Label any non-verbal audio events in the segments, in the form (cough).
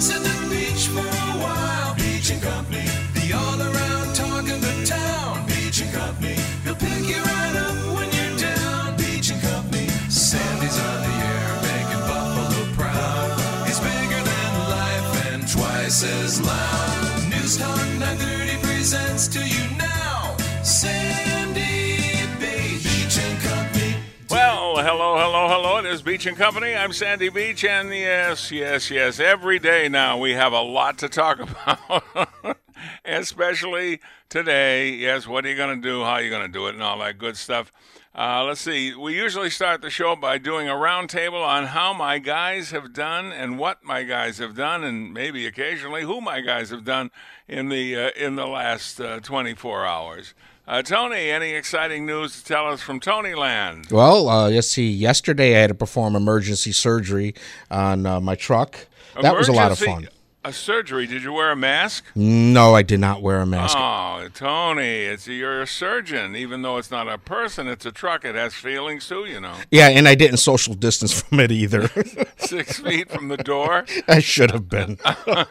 And the beach for a while. Beach and Company. The all around talk of the town. Beach and Company. He'll pick you right up when you're down. Beach and Company. Sandy's on the air making Buffalo proud. He's bigger than life and twice as loud. News Talk 930 presents to you now. Sandy Hello, hello, hello. It is Beach and Company. I'm Sandy Beach, and yes, yes, yes. Every day now we have a lot to talk (laughs) about, especially today. Yes, what are you going to do? How are you going to do it? And all that good stuff. Uh, let's see. We usually start the show by doing a roundtable on how my guys have done and what my guys have done, and maybe occasionally who my guys have done in the uh, in the last uh, 24 hours. Uh, Tony, any exciting news to tell us from Tonyland? Well, uh, let's see. Yesterday, I had to perform emergency surgery on uh, my truck. That was a lot of fun. A surgery? Did you wear a mask? No, I did not wear a mask. Oh, Tony, it's you're a surgeon. Even though it's not a person, it's a truck. It has feelings too, you know. Yeah, and I didn't social distance (laughs) from it either. (laughs) Six feet from the door. I should have been. (laughs) All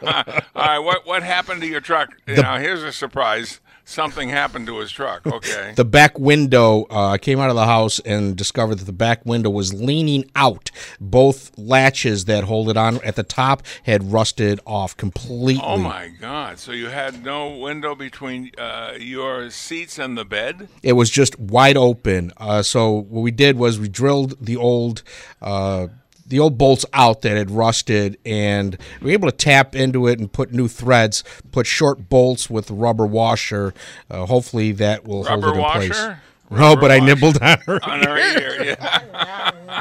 right, what what happened to your truck? now here's a surprise. Something happened to his truck. Okay. The back window, uh, I came out of the house and discovered that the back window was leaning out. Both latches that hold it on at the top had rusted off completely. oh my God! So you had no window between uh, your seats and the bed? It was just wide open. Uh, so what we did was we drilled the old uh, the old bolts out that had rusted, and we were able to tap into it and put new threads. Put short bolts with rubber washer. Uh, hopefully that will Rubber hold it in place. washer? (laughs) No, Rubber but I nibbled on her. (laughs) on her ear. Yeah.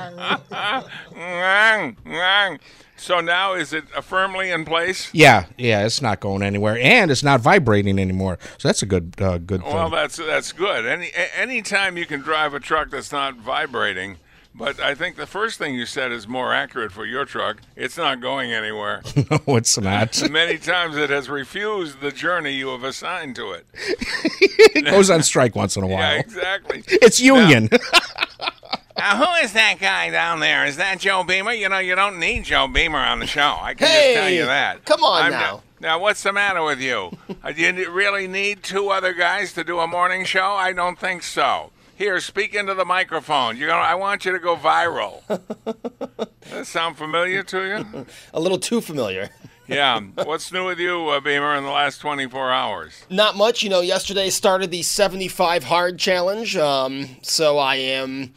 (laughs) So now is it firmly in place? Yeah, yeah, it's not going anywhere, and it's not vibrating anymore. So that's a good, uh, good thing. Well, that's that's good. Any any time you can drive a truck that's not vibrating. But I think the first thing you said is more accurate for your truck. It's not going anywhere. (laughs) no, it's not. (laughs) Many times it has refused the journey you have assigned to it. (laughs) it goes on strike once in a while. Yeah, while. exactly. It's union. Now, who is that guy down there? Is that Joe Beamer? You know, you don't need Joe Beamer on the show. I can just tell you that. come on I'm now. not- now, what's the matter with you? Uh, Do you really need two other guys to do a morning show? I don't think so. Here, speak into the microphone. You're gonna. I want you to go viral. (laughs) Does that sound familiar to you? (laughs) A little too familiar. (laughs) Yeah. What's new with you, uh, Beamer, in the last 24 hours? Not much, you know. Yesterday started the 75 hard challenge, um, so I am.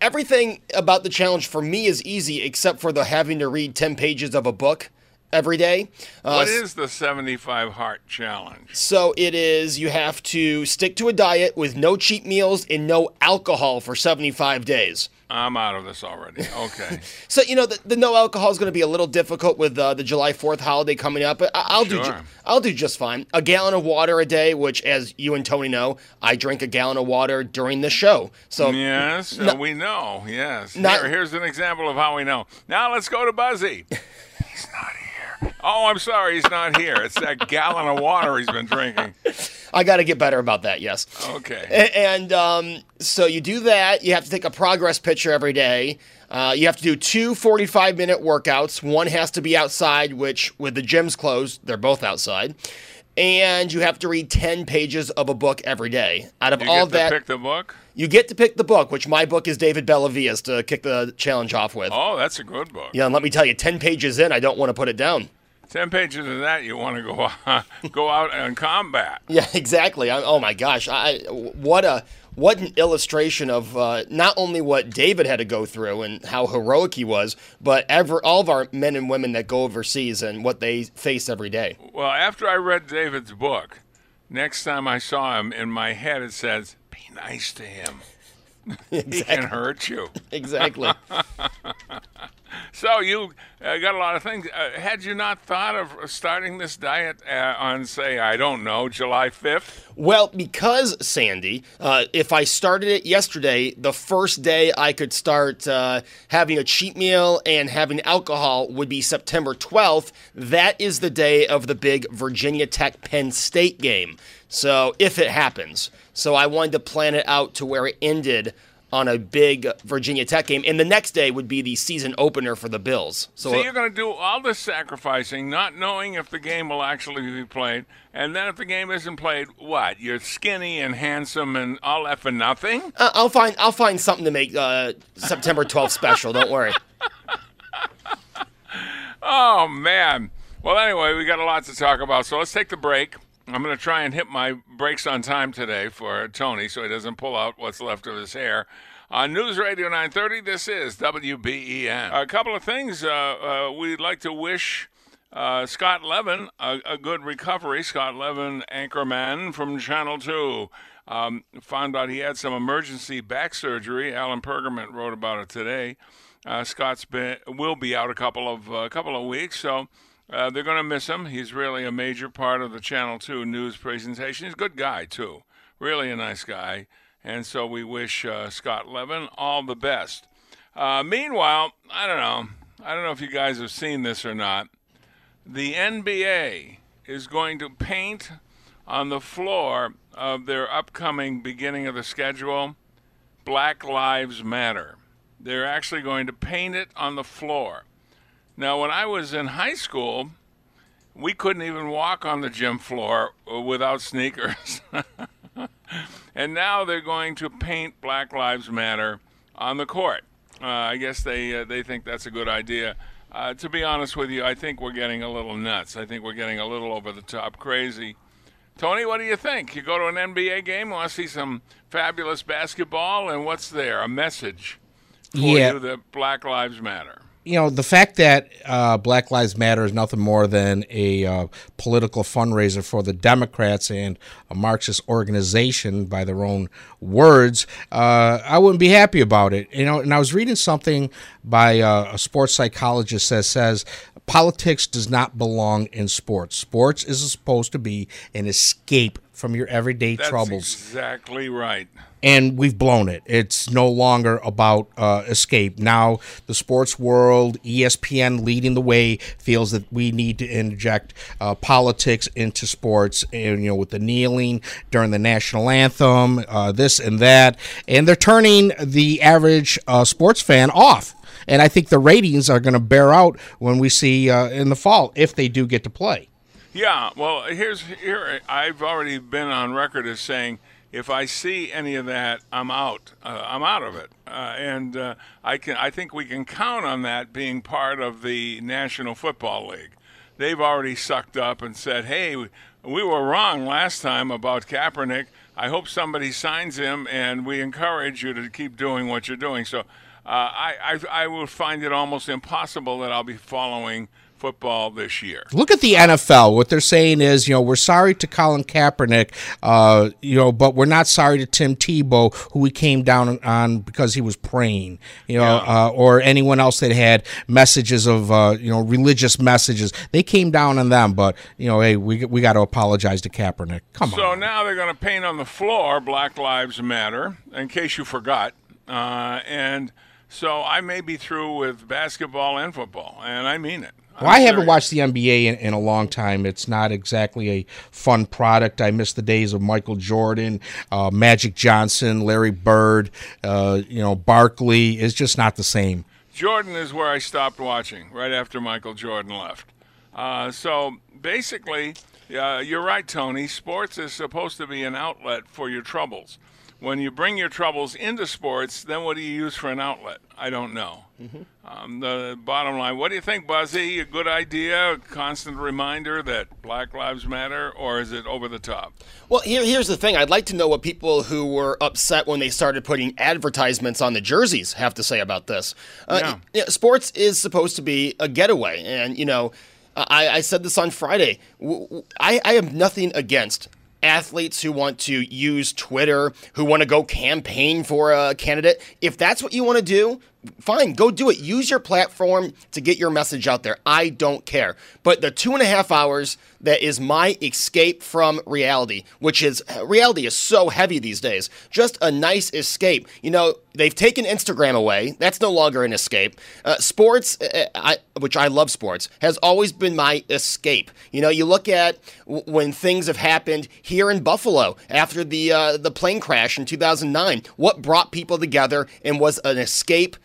Everything about the challenge for me is easy, except for the having to read 10 pages of a book every day. Uh, What is the 75 Hard Challenge? So it is you have to stick to a diet with no cheat meals and no alcohol for 75 days. I'm out of this already. Okay. (laughs) So you know the, the no alcohol is going to be a little difficult with uh, the July Fourth holiday coming up, but I- I'll do ju- I'll do just fine. A gallon of water a day, which, as you and Tony know, I drink a gallon of water during the show. So Yes, uh, we know. Yes. Not- Here, here's an example of how we know. Now let's go to Buzzy. (laughs) He's not here. Oh, I'm sorry, he's not here. It's that gallon of water he's been drinking. I got to get better about that. Yes. Okay. And um, so you do that. You have to take a progress picture every day. Uh, you have to do two 45 minute workouts. One has to be outside, which, with the gyms closed, they're both outside. And you have to read 10 pages of a book every day. Out of all that You all get that, to pick the book. you get to pick the book, which my book is David Bellavia's to kick the challenge off with. Oh, that's a good book. Yeah, and let me tell you, 10 pages in, I don't want to put it down. Ten pages of that you want to go (laughs) go out and combat. (laughs) Yeah, exactly. I, oh my gosh, I what a what an illustration of uh, not only what David had to go through and how heroic he was, but ever all of our men and women that go overseas and what they face every day. Well, after I read David's book, next time I saw him, in my head it says, "Be nice to him. (laughs) He can hurt you." Exactly. So you uh, got a lot of things. Uh, had you not thought of starting this diet uh, on, say, I don't know, July fifth? well, because Sandy, uh, if I started it yesterday, the first day I could start uh, having a cheat meal and having alcohol would be September 12th. That is the day of the big Virginia Tech Penn State game. So if it happens, so I wanted to plan it out to where it ended on a big Virginia Tech game, and the next day would be the season opener for the Bills. So, So you're going to do all this sacrificing, not knowing if the game will actually be played, and then if the game isn't played, what? You're skinny and handsome and all that for nothing? uh, I'll find I'll find something to make uh, September 12th special. Don't worry. (laughs) Oh man. Well, anyway, we got a lot to talk about, so let's take the break. I'm going to try and hit my brakes on time today for Tony, so he doesn't pull out what's left of his hair. On News Radio 930, this is WBEN. A couple of things. Uh, uh, we'd like to wish uh, Scott Levin a, a good recovery. Scott Levin, anchorman from Channel 2. Um, found out he had some emergency back surgery. Alan Pergament wrote about it today. Uh, Scott's been will be out a couple of a couple of weeks, so uh, they're going to miss him. He's really a major part of the Channel Two news presentation. He's a good guy too, really a nice guy, and so we wish uh, Scott Levin all the best. Uh, meanwhile, I don't know. I don't know if you guys have seen this or not. The NBA is going to paint on the floor of their upcoming beginning of the schedule Black Lives Matter. They're actually going to paint it on the floor. Now, when I was in high school, we couldn't even walk on the gym floor without sneakers. (laughs) and now they're going to paint Black Lives Matter on the court. Uh, I guess they uh, they think that's a good idea. Uh, to be honest with you, I think we're getting a little nuts. I think we're getting a little over the top crazy. Tony, what do you think? You go to an NBA game, want to see some fabulous basketball, and what's there? A message for Yeah. you that Black Lives Matter. You know the fact that uh, Black Lives Matter is nothing more than a uh, political fundraiser for the Democrats and a Marxist organization, by their own words, uh, I wouldn't be happy about it. You know, and I was reading something by uh, a sports psychologist that says politics does not belong in sports. Sports is supposed to be an escape from your everyday That's troubles exactly right. and we've blown it. It's no longer about uh, escape. Now, the sports world, ESPN leading the way, feels that we need to inject uh, politics into sports, and you know, with the kneeling during the national anthem, uh, this and that, and they're turning the average uh, sports fan off. And I think the ratings are going to bear out when we see uh, in the fall if they do get to play. Yeah, well, here's here. I've already been on record as saying if I see any of that, I'm out. Uh, I'm out of it, uh, and uh, I can. I think we can count on that being part of the National Football League. They've already sucked up and said, "Hey, we were wrong last time about Kaepernick. I hope somebody signs him, and we encourage you to keep doing what you're doing." So, uh, I, I I will find it almost impossible that I'll be following football this year. Look at the NFL. What they're saying is, you know, we're sorry to Colin Kaepernick, uh, you know, but we're not sorry to Tim Tebow, who we came down on because he was praying, you know, uh, or anyone else that had messages of, uh, you know, religious messages. They came down on them, but you know, hey, we we got to apologize to Kaepernick. Come So on. So now they're going to paint on the floor Black Lives Matter, in case you forgot. Uh, and so I may be through with basketball and football, and I mean it. Well, I haven't watched the NBA in, in a long time. It's not exactly a fun product. I miss the days of Michael Jordan, uh, Magic Johnson, Larry Bird, uh, you know, Barkley. It's just not the same. Jordan is where I stopped watching right after Michael Jordan left. Uh, so basically, uh, you're right, Tony. Sports is supposed to be an outlet for your troubles. When you bring your troubles into sports, then what do you use for an outlet? I don't know. Um, the bottom line, what do you think, Buzzy? A good idea? A constant reminder that Black Lives Matter, or is it over the top? Well, here, here's the thing. I'd like to know what people who were upset when they started putting advertisements on the jerseys have to say about this. Uh, Yeah. sports is supposed to be a getaway, and you know, I, I said this on Friday. I have nothing against athletes who want to use Twitter, who want to go campaign for a candidate. If that's what you want to do, fine, go do it. Use your platform to get your message out there. I don't care. But the two and a half hours that is my escape from reality, which is reality is so heavy these days. Just a nice escape. You know, they've taken Instagram away. That's no longer an escape. Uh, sports, uh, I, which I love sports, has always been my escape. You know, you look at w- when things have happened here in Buffalo after the uh, the plane crash in 2009. What brought people together and was an escape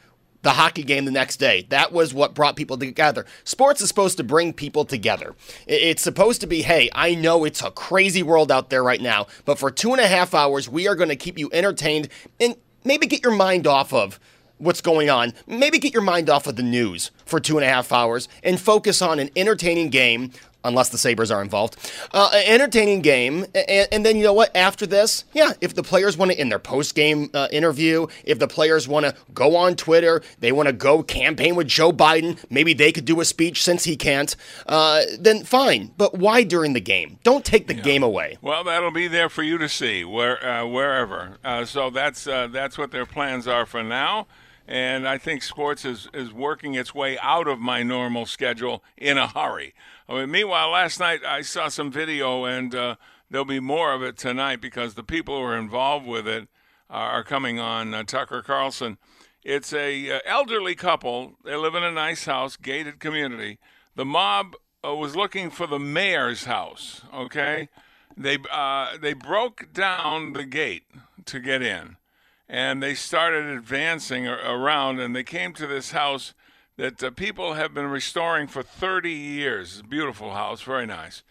the hockey game the next day. That was what brought people together. Sports is supposed to bring people together. It's supposed to be, hey, I know it's a crazy world out there right now, but for two and a half hours, we are going to keep you entertained and maybe get your mind off of what's going on. Maybe get your mind off of the news for two and a half hours and focus on an entertaining game. Unless the Sabres are involved, uh, entertaining game, and, and then you know what? After this, yeah, if the players want to in their post game uh, interview, if the players want to go on Twitter, they want to go campaign with Joe Biden, maybe they could do a speech since he can't, uh, then fine. But why during the game? Don't take the game away. Well, that'll be there for you to see where uh, wherever. Uh, so that's uh, that's what their plans are for now. And I think sports is, is working its way out of my normal schedule in a hurry. I mean, meanwhile, last night I saw some video, and uh, there'll be more of it tonight because the people who are involved with it are, coming on. Uh, Tucker Carlson. It's a uh, elderly couple. They live in a nice house, gated community. The mob uh, was looking for the mayor's house. Okay, they uh, they broke down the gate to get in, and they started advancing around, and they came to this house that uh, people have been restoring for 30 years. Beautiful house, very nice.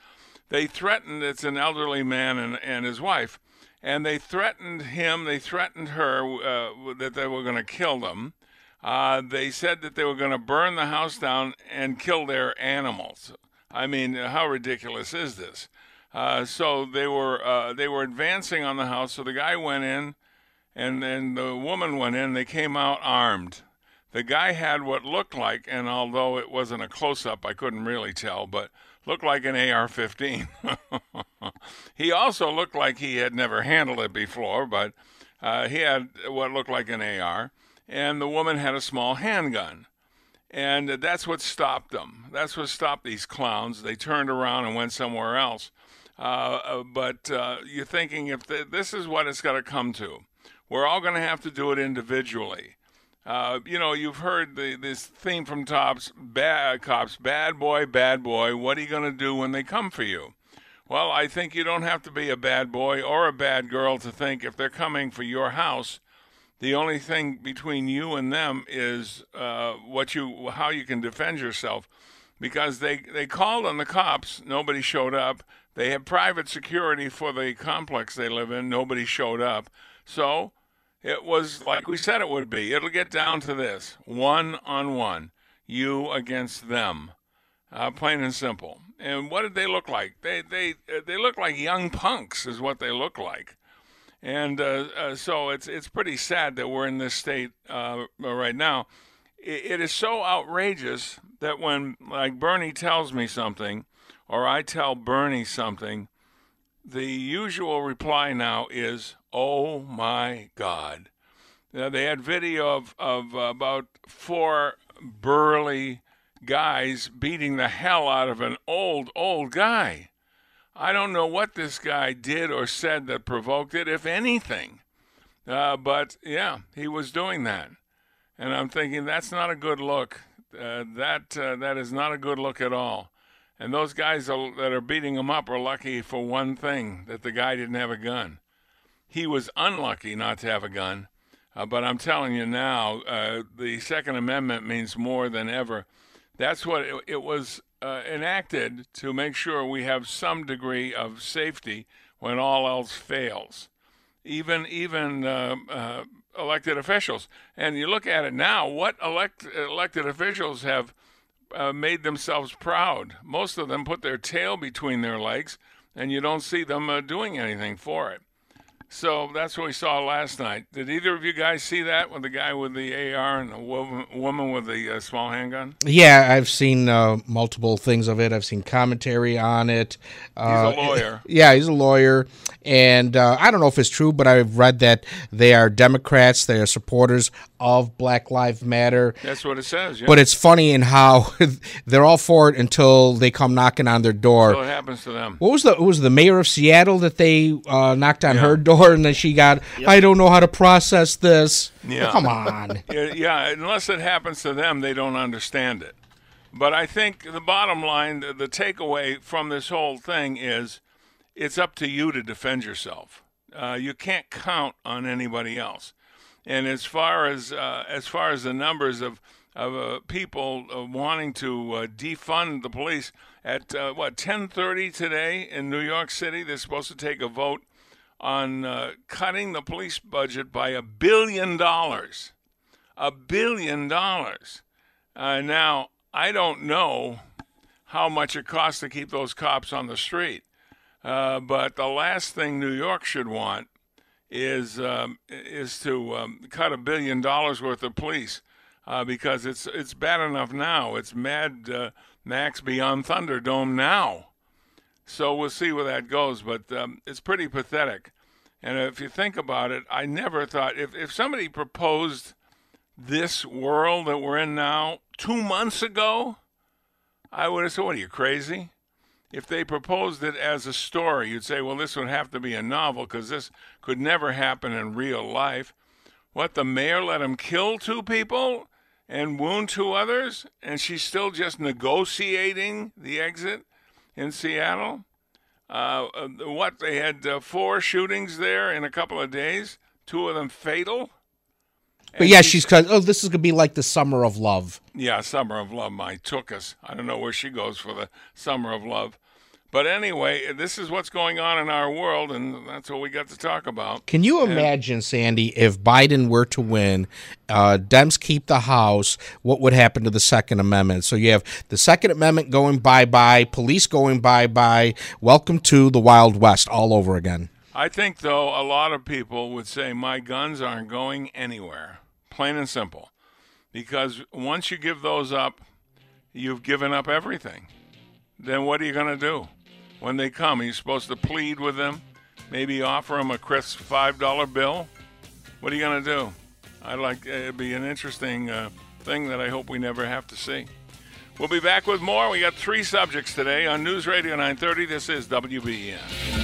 They threatened. It's an elderly man and and his wife. And they threatened him, they threatened her uh, that they were going to kill them. Uh, they said that they were going to burn the house down and kill their animals. I mean, how ridiculous is this? Uh, so they were uh, they were advancing on the house. So the guy went in, and then the woman went in. They came out armed. The guy had what looked like, and although it wasn't a close up, I couldn't really tell, but looked like an AR 15. (laughs) he also looked like he had never handled it before, but uh, he had what looked like an AR, and the woman had a small handgun. And that's what stopped them. That's what stopped these clowns. They turned around and went somewhere else. Uh, uh, but uh, you're thinking if th- this is what it's got to come to, we're all going to have to do it individually. Uh, you know, you've heard the, this theme from Cops, bad cops, bad boy, bad boy. What are you going to do when they come for you? Well, I think you don't have to be a bad boy or a bad girl to think if they're coming for your house, the only thing between you and them is uh, what you, how you can defend yourself, because they they called on the cops, nobody showed up. They had private security for the complex they live in, nobody showed up. So it was like we said it would be. It'll get down to this one on one, you against them. Uh, plain and simple. And what did they look like? They they uh, they look like young punks, is what they look like. And uh, uh, so it's it's pretty sad that we're in this state uh, right now. It, it is so outrageous that when like Bernie tells me something, or I tell Bernie something, the usual reply now is, "Oh my God." Now, they had video of, of about four burly guys beating the hell out of an old, old guy. I don't know what this guy did or said that provoked it, if anything. Uh, but yeah, he was doing that. And I'm thinking that's not a good look. Uh, that uh, that is not a good look at all. And those guys are, that are beating him up are lucky for one thing that the guy didn't have a gun. He was unlucky not to have a gun. Uh, but I'm telling you now, uh, the Second Amendment means more than ever. That's what it, it was uh, enacted to make sure we have some degree of safety when all else fails. Even even uh, uh, elected officials, and you look at it now. What elect, elected officials have uh, made themselves proud? Most of them put their tail between their legs, and you don't see them doing anything for it. So that's what we saw last night. Did either of you guys see that with the guy with the AR and the woman, woman with the uh, small handgun? Yeah, I've seen uh, multiple things of it. I've seen commentary on it. He's Uh, a lawyer. (laughs) Yeah, he's a lawyer, and uh, I don't know if it's true, but I've read that they are Democrats. They are supporters of Black Lives Matter. That's what it says. Yeah. But it's funny in how (laughs) they're all for it until they come knocking on their door. so it happens to them. What was the it was the mayor of Seattle that they uh, knocked on her door then she got I don't know how to process this. Yeah. Come on. (laughs) Yeah, yeah, unless it happens to them, they don't understand it. But I think the bottom line, the, the takeaway from this whole thing is it's up to you to defend yourself. Uh, you can't count on anybody else. And as far as uh, as far as the numbers of of uh, people uh, wanting to uh, defund the police at uh, what 10:30 today in New York City, they're supposed to take a vote on uh, cutting the police budget by a billion dollars. A billion dollars. Uh, now, I don't know how much it costs to keep those cops on the street, uh, but the last thing New York should want is um, is to um, cut a billion dollars worth of police uh, because it's it's bad enough now. It's Mad uh, Max Beyond Thunderdome now. So we'll see where that goes, but um, it's pretty pathetic. And if you think about it, I never thought if, if somebody proposed this world that we're in now two months ago, I would have said, What are you, crazy? If they proposed it as a story, you'd say, Well, this would have to be a novel because this could never happen in real life. What, the mayor let him kill two people and wound two others, and she's still just negotiating the exit in Seattle? Uh, uh, what they had uh, four shootings there in a couple of days, two of them fatal. But yeah, she's oh, this is gonna be like the summer of love. Yeah, Summer of Love, my took us. I don't know where she goes for the Summer of Love. But anyway, this is what's going on in our world, and that's what we got to talk about. Can you imagine, Sandy, if Biden were to win, uh, Dems keep the House, what would happen to the Second Amendment? So you have the Second Amendment going bye bye, police going bye bye. Welcome to the Wild West all over again. I think, though, a lot of people would say my guns aren't going anywhere, plain and simple. Because once you give those up, you've given up everything. Then what are you going to do? When they come, you supposed to plead with them? Maybe offer them a crisp $5 bill? What are you going to do? I'd like it'd be an interesting uh, thing that I hope we never have to see. We'll be back with more. We got three subjects today on News Radio 930. This is WBEN.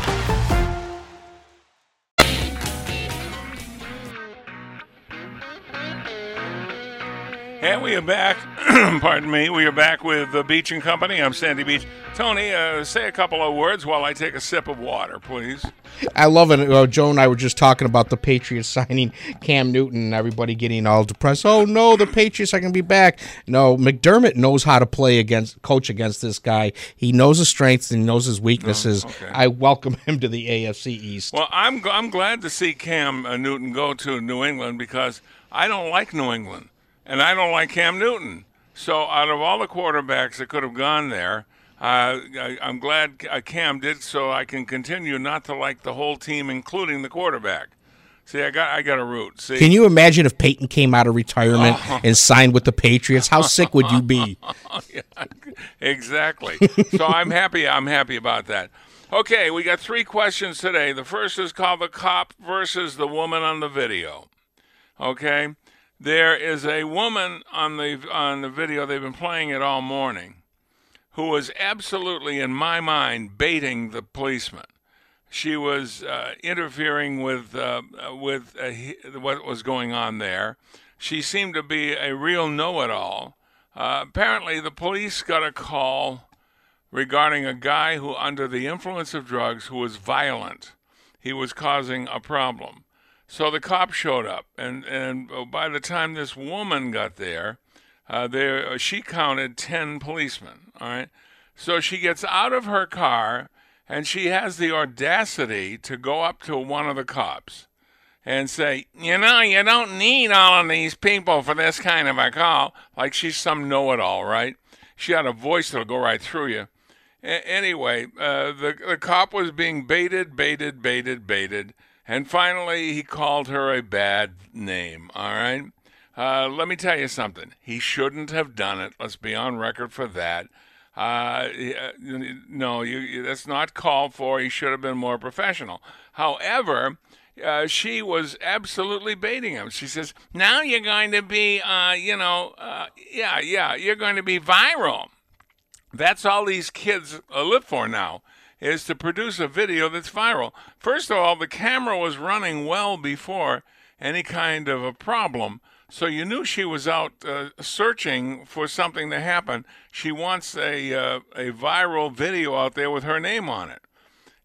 And we are back (clears throat) Pardon me. We are back with the Beach and Company. I'm Sandy Beach. Tony, uh, say a couple of words while I take a sip of water, please. I love it. Uh, Joe and I were just talking about the Patriots (laughs) signing Cam Newton and everybody getting all depressed. Oh no, the Patriots are going to be back. No, McDermott knows how to play against, coach against this guy. He knows his strengths and he knows his weaknesses. Oh, okay. I welcome him to the AFC East. Well, I'm I'm glad to see Cam uh, Newton go to New England because I don't like New England and I don't like Cam Newton. So out of all the quarterbacks that could have gone there, uh, I, I'm glad Cam did so I can continue not to like the whole team, including the quarterback. See, I got I got a root. See, Can you imagine if Peyton came out of retirement (laughs) and signed with the Patriots? How sick would you be? (laughs) Yeah, exactly. so I'm happy. I'm happy about that. Okay, we got three questions today. The first is called the cop versus the woman on the video. Okay, there is a woman on the on the video. They've been playing it all morning, who was absolutely, in my mind, baiting the policeman. She was uh, interfering with uh, with what was going on there. She seemed to be a real know-it-all. Uh, apparently, the police got a call regarding a guy who, under the influence of drugs, who was violent. He was causing a problem. So the cop showed up, and and uh, by the time this woman got there, uh, there she counted ten policemen. All right, so she gets out of her car and she has the audacity to go up to one of the cops and say, you know, you don't need all of these people for this kind of a call. Like she's some know-it-all, right? She had a voice that'll go right through you. A- anyway, uh, the the cop was being baited, baited, baited, baited, and finally he called her a bad name. All right. Uh, let me tell you something. He shouldn't have done it. Let's be on record for that. Uh, no, you, that's not called for. He should have been more professional. However, uh, she was absolutely baiting him. She says, "Now you're going to be, uh, you know, uh, yeah, yeah, you're going to be viral." That's all these kids live for now is to produce a video that's viral. First of all, the camera was running well before any kind of a problem, so you knew she was out uh, searching for something to happen. She wants a uh, a viral video out there with her name on it.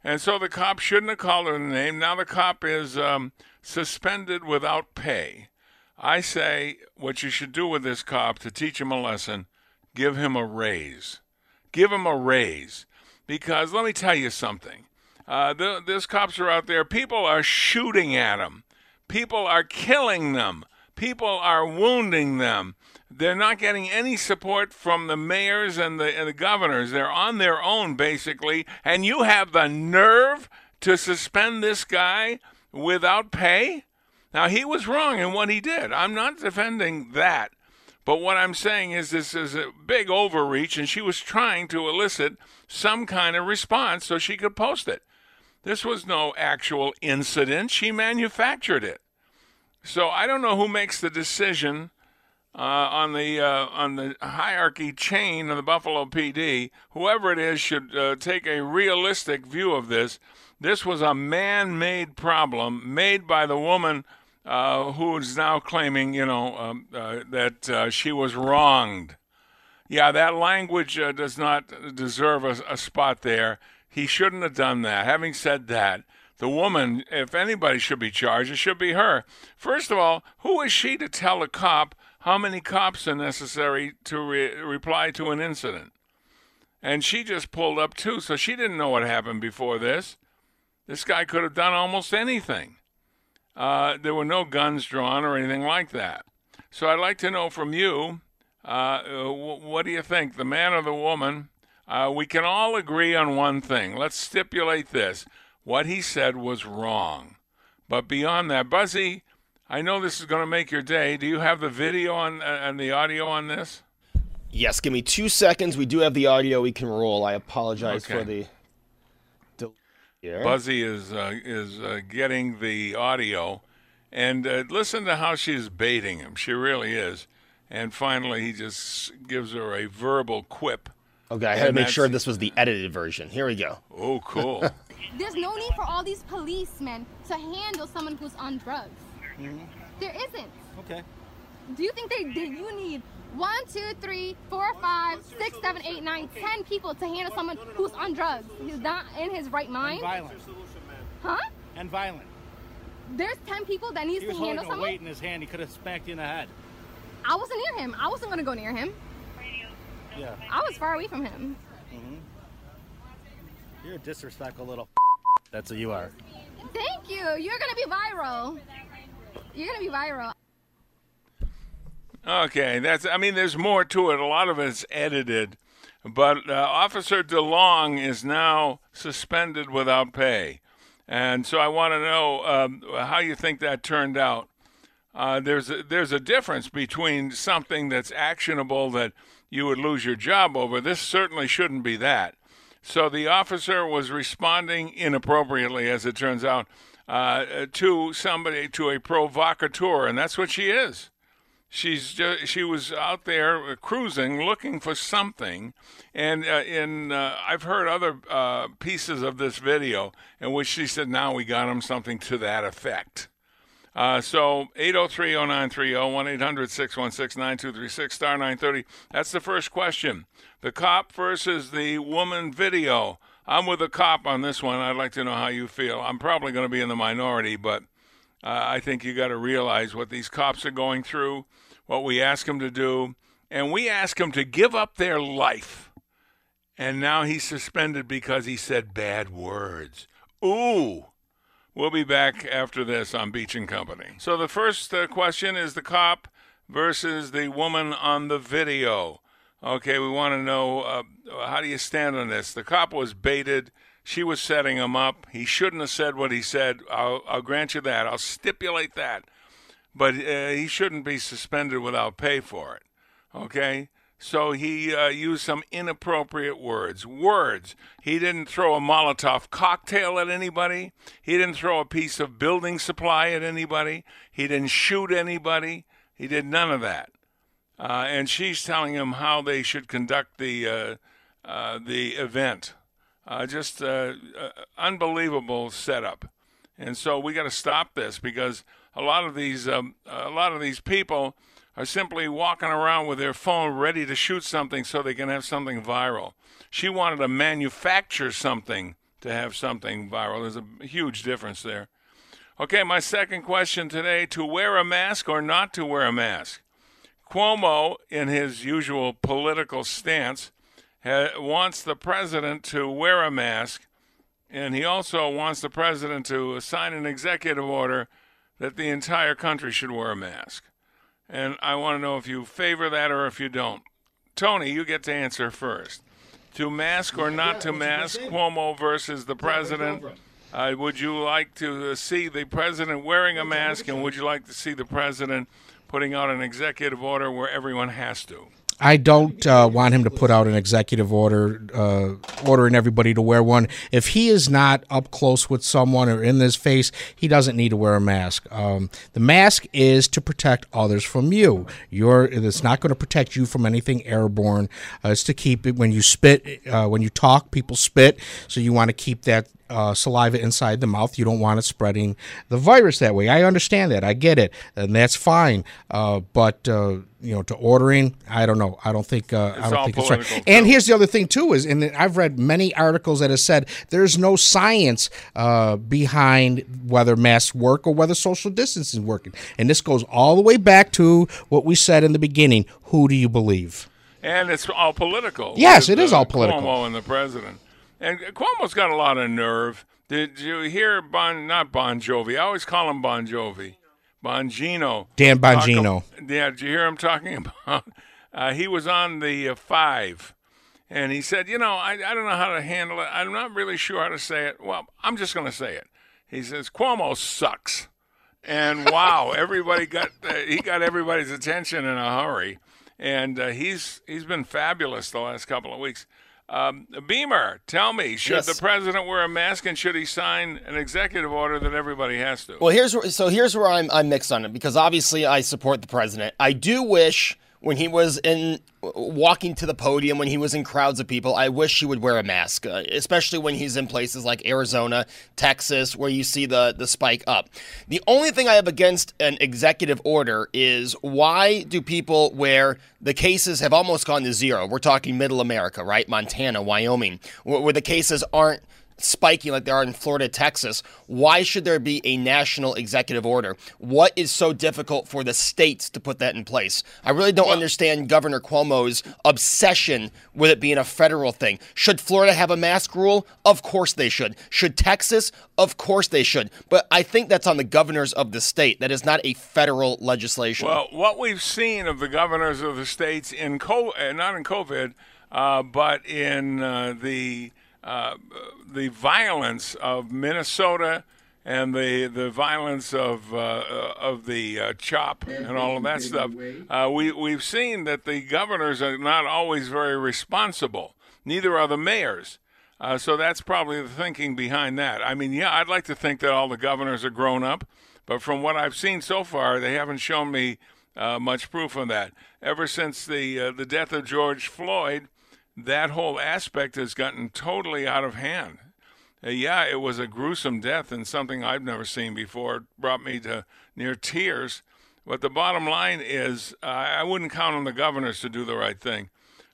And so the cop shouldn't have called her the name. Now the cop is um, suspended without pay. I say what you should do with this cop to teach him a lesson give him a raise. Give him a raise. Because let me tell you something. Uh, the, these cops are out there. People are shooting at them. People are killing them. People are wounding them. They're not getting any support from the mayors and the, and the governors. They're on their own, basically. And you have the nerve to suspend this guy without pay? Now, he was wrong in what he did. I'm not defending that. But what I'm saying is this is a big overreach, and she was trying to elicit some kind of response so she could post it. This was no actual incident. She manufactured it. So I don't know who makes the decision uh, on the uh, on the hierarchy chain of the Buffalo PD. Whoever it is should uh, take a realistic view of this. This was a man-made problem made by the woman uh, who is now claiming, you know, um, uh, that uh, she was wronged. Yeah, that language uh, does not deserve a, a spot there. He shouldn't have done that. Having said that, the woman, if anybody should be charged, it should be her. First of all, who is she to tell a cop how many cops are necessary to re- reply to an incident? And she just pulled up too, so she didn't know what happened before this. This guy could have done almost anything. Uh, there were no guns drawn or anything like that. So I'd like to know from you, uh, wh- what do you think, the man or the woman? Uh, we can all agree on one thing. Let's stipulate this: what he said was wrong. But beyond that, Buzzy, I know this is going to make your day. Do you have the video on uh, and the audio on this? Yes, give me two seconds. We do have the audio. We can roll. I apologize Okay. for the. Del- here. Buzzy is uh, is uh, getting the audio, and uh, listen to how she's baiting him. She really is. And finally, he just gives her a verbal quip. Okay, I had to make sure this was the edited version. Here we go. Oh, cool. (laughs) There's no need for all these policemen to handle someone who's on drugs. There isn't. Okay. Do you think they did? You need one, two, three, four, five, six, seven, eight, nine, ten people to handle someone who's on drugs. He's not in his right mind. Violent. Huh? And violent. There's ten people that needs to handle someone. He was holding a weight in his hand. He could have smacked you in the head. I wasn't near him. I wasn't gonna go near him. Yeah. I was far away from him. Mm-hmm. You're a disrespectful little. (laughs) That's what you are. Thank you. You're gonna be viral. You're gonna be viral. Okay, that's. I mean, there's more to it. A lot of it's edited, but uh, Officer DeLong is now suspended without pay, and so I want to know um, how you think that turned out. Uh, there's a, there's a difference between something that's actionable that you would lose your job over. This certainly shouldn't be that. So the officer was responding inappropriately, as it turns out, uh, to somebody to a provocateur, and that's what she is she's just, she was out there cruising looking for something. And uh, in uh, I've heard other uh, pieces of this video in which she said now we got him something to that effect. Uh, so 803-0930 1-800-616-9236 star 930 that's the first question. The cop versus the woman video. I'm with the cop on this one. I'd like to know how you feel. I'm probably going to be in the minority but uh, I think you got to realize what these cops are going through, what we ask them to do, and we ask them to give up their life. And now he's suspended because he said bad words. Ooh. We'll be back after this on Beach and Company. So the first uh, question is the cop versus the woman on the video. Okay, we want to know uh, how do you stand on this? The cop was baited. She was setting him up. He shouldn't have said what he said. I'll, I'll grant you that. I'll stipulate that. But uh, he shouldn't be suspended without pay for it. Okay? So he uh, used some inappropriate words. Words. He didn't throw a Molotov cocktail at anybody. He didn't throw a piece of building supply at anybody. He didn't shoot anybody. He did none of that. Uh, and she's telling him how they should conduct the uh, uh, the event. Uh, just uh, uh, unbelievable setup, and so we got to stop this because a lot of these um, a lot of these people are simply walking around with their phone ready to shoot something so they can have something viral. She wanted to manufacture something to have something viral. There's a huge difference there. Okay, my second question today: to wear a mask or not to wear a mask? Cuomo, in his usual political stance, wants the president to wear a mask, and he also wants the president to sign an executive order that the entire country should wear a mask. And I want to know if you favor that or if you don't. Tony, you get to answer first. To mask or not to mask, Cuomo versus the president. Uh, would you like to uh, see the president wearing a mask, and would you like to see the president putting out an executive order where everyone has to? I don't uh, want him to put out an executive order uh, ordering everybody to wear one. If he is not up close with someone or in his face, he doesn't need to wear a mask. Um, the mask is to protect others from you. You're, it's not going to protect you from anything airborne. Uh, it's to keep it when you spit, uh, when you talk, people spit. So you want to keep that uh, saliva inside the mouth. You don't want it spreading the virus that way. I understand that. I get it, and that's fine. Uh, but uh, you know, to ordering, I don't know. I don't think. Uh, I don't think it's right. political, And here's the other thing too is, and I've read many articles that have said there's no science uh, behind whether masks work or whether social distancing is working. And this goes all the way back to what we said in the beginning. Who do you believe? And it's all political. Yes, it is all political. Cuomo and the president. And Cuomo's got a lot of nerve. Did you hear Bon? Not Bon Jovi. I always call him Bon Jovi. Bongino. Dan talk Bongino. ab- yeah, did you hear him talking (laughs) about? Uh, he was on the uh, five, and he said, "You know, I, I don't know how to handle it. I'm not really sure how to say it. Well, I'm just going to say it." He says, "Cuomo sucks." And wow, (laughs) everybody got uh, he got everybody's attention in a hurry, and uh, he's he's been fabulous the last couple of weeks. Um, Beamer, tell me, should Yes. the president wear a mask and should he sign an executive order that everybody has to? Well, here's where, so here's where I'm I'm mixed on it because obviously I support the president. I do wish when he was in walking to the podium, when he was in crowds of people, I wish he would wear a mask, uh, especially when he's in places like Arizona, Texas, where you see the the spike up. The only thing I have against an executive order is why do people where the cases have almost gone to zero? We're talking Middle America, right? Montana, Wyoming, where, where the cases aren't spiking like they are in Florida, Texas. Why should there be a national executive order? What is so difficult for the states to put that in place? I really don't understand Governor Cuomo's obsession with it being a federal thing. Should Florida have a mask rule? Of course they should. Should Texas? Of course they should. But I think that's on the governors of the state. That is not a federal legislation. Well, what we've seen of the governors of the states in COVID, uh, not in COVID, uh, but in uh, the uh, the violence of Minnesota and the the violence of uh, of the uh, CHOP and all of that stuff. Uh, we we've seen that the governors are not always very responsible. Neither are the mayors. Uh, so that's probably the thinking behind that. I mean, yeah, I'd like to think that all the governors are grown up, but from what I've seen so far, they haven't shown me uh, much proof of that. Ever since the uh, the death of George Floyd, that whole aspect has gotten totally out of hand. Uh, yeah, it was a gruesome death and something I've never seen before. It brought me to near tears. But the bottom line is, uh, I wouldn't count on the governors to do the right thing.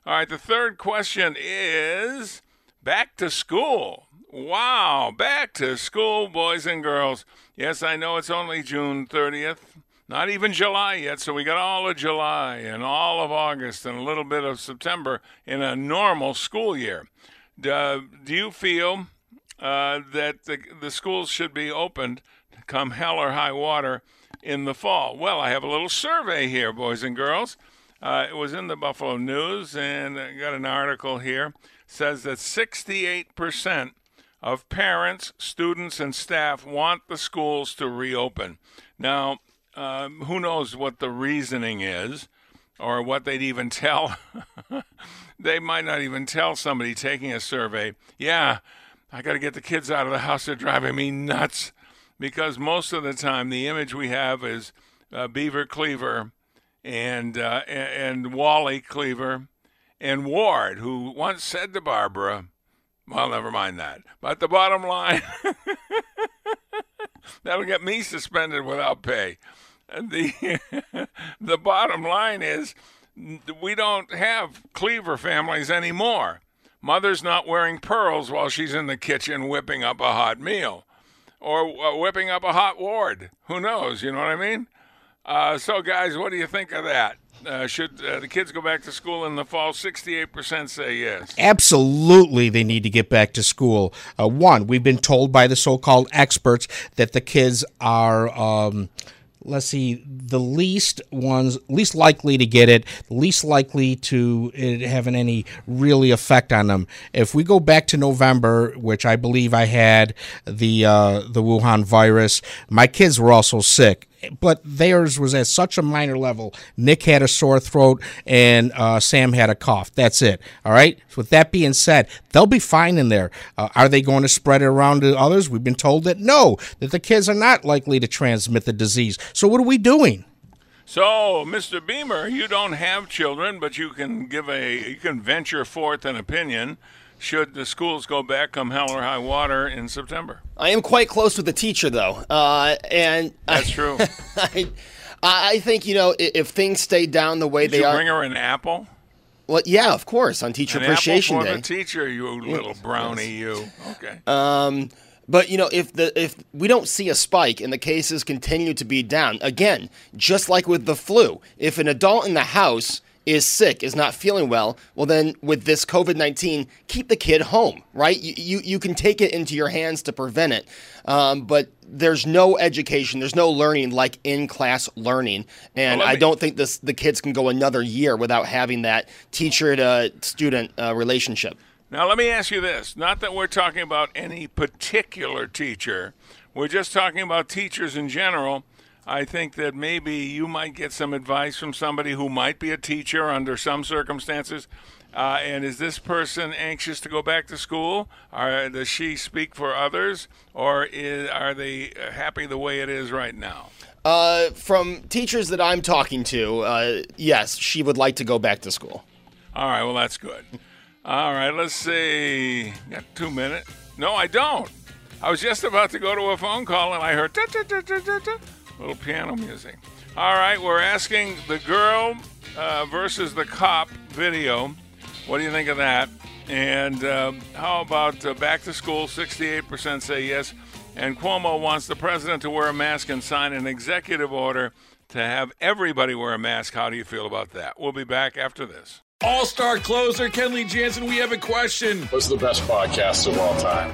All right, the third question is back to school. Wow, back to school, boys and girls. Yes, I know it's only June 30th, not even July yet, so we got all of July and all of August and a little bit of September in a normal school year. Do, do you feel uh, that the, the schools should be opened come hell or high water in the fall? Well, I have a little survey here, boys and girls. Uh, it was in the Buffalo News, and I got an article here. says that 68% of parents, students, and staff want the schools to reopen. Now, um, who knows what the reasoning is or what they'd even (laughs) tell. they might not even tell somebody taking a survey, yeah, I got to get the kids out of the house. They're driving me nuts. Because most of the time, the image we have is uh, Beaver Cleaver and, uh, and, and Wally Cleaver and Ward, who once said to Barbara, well, never mind that. But the bottom line, (laughs) that'll get me suspended without pay. The (laughs) the bottom line is we don't have Cleaver families anymore. Mother's not wearing pearls while she's in the kitchen whipping up a hot meal or uh, whipping up a hot ward. Who knows? You know what I mean? Uh, so, guys, what do you think of that? Uh, should uh, the kids go back to school in the fall? 68% say yes. Absolutely, they need to get back to school. Uh, one, we've been told by the so called experts that the kids are. Um, let's see, the least ones, least likely to get it, least likely to it having any really effect on them. If we go back to November, which I believe I had the uh, the Wuhan virus, my kids were also sick but theirs was at such a minor level. Nick had a sore throat and uh, Sam had a cough. That's it. All right. So with that being said, they'll be fine in there. Uh, are they going to spread it around to others? We've been told that no, that the kids are not likely to transmit the disease. So what are we doing? So, Mr. Beamer, you don't have children, but you can give a you can venture forth an opinion should the schools go back come hell or high water in September. I am quite close with the teacher, though, uh, and That's true. (laughs) I, I think you know if things stay down the way Did they you are. bring her an apple? well, yeah, of course, on Teacher An Appreciation apple for Day. the teacher, you little brownie, you. Okay. Um, but you know, if the if we don't see a spike and the cases continue to be down, again, just like with the flu, if an adult in the house is sick, is not feeling well, well then with this COVID nineteen, keep the kid home, right? You, you you can take it into your hands to prevent it, um, but there's no education, there's no learning like in class learning, and Well, let I don't think this the kids can go another year without having that teacher to student uh, relationship. Now, let me ask you this. Not that we're talking about any particular teacher, we're just talking about teachers in general. I think that maybe you might get some advice from somebody who might be a teacher under some circumstances. Uh, and is this person anxious to go back to school? Or does she speak for others? Or is, are they happy the way it is right now? Uh, from teachers that I'm talking to, uh, yes, she would like to go back to school. All right, well, that's good. All right, let's see. Got two minutes. No, I don't. I was just about to go to a phone call and I heard da, da, da, little piano music. All right, we're asking the girl uh, versus the cop video. What do you think of that? And um, how about uh, back to school? 68% say yes. And Cuomo wants the president to wear a mask and sign an executive order to have everybody wear a mask. How do you feel about that? We'll be back after this. All star closer Kenley Jansen, we have a question. What's the best podcast of all time?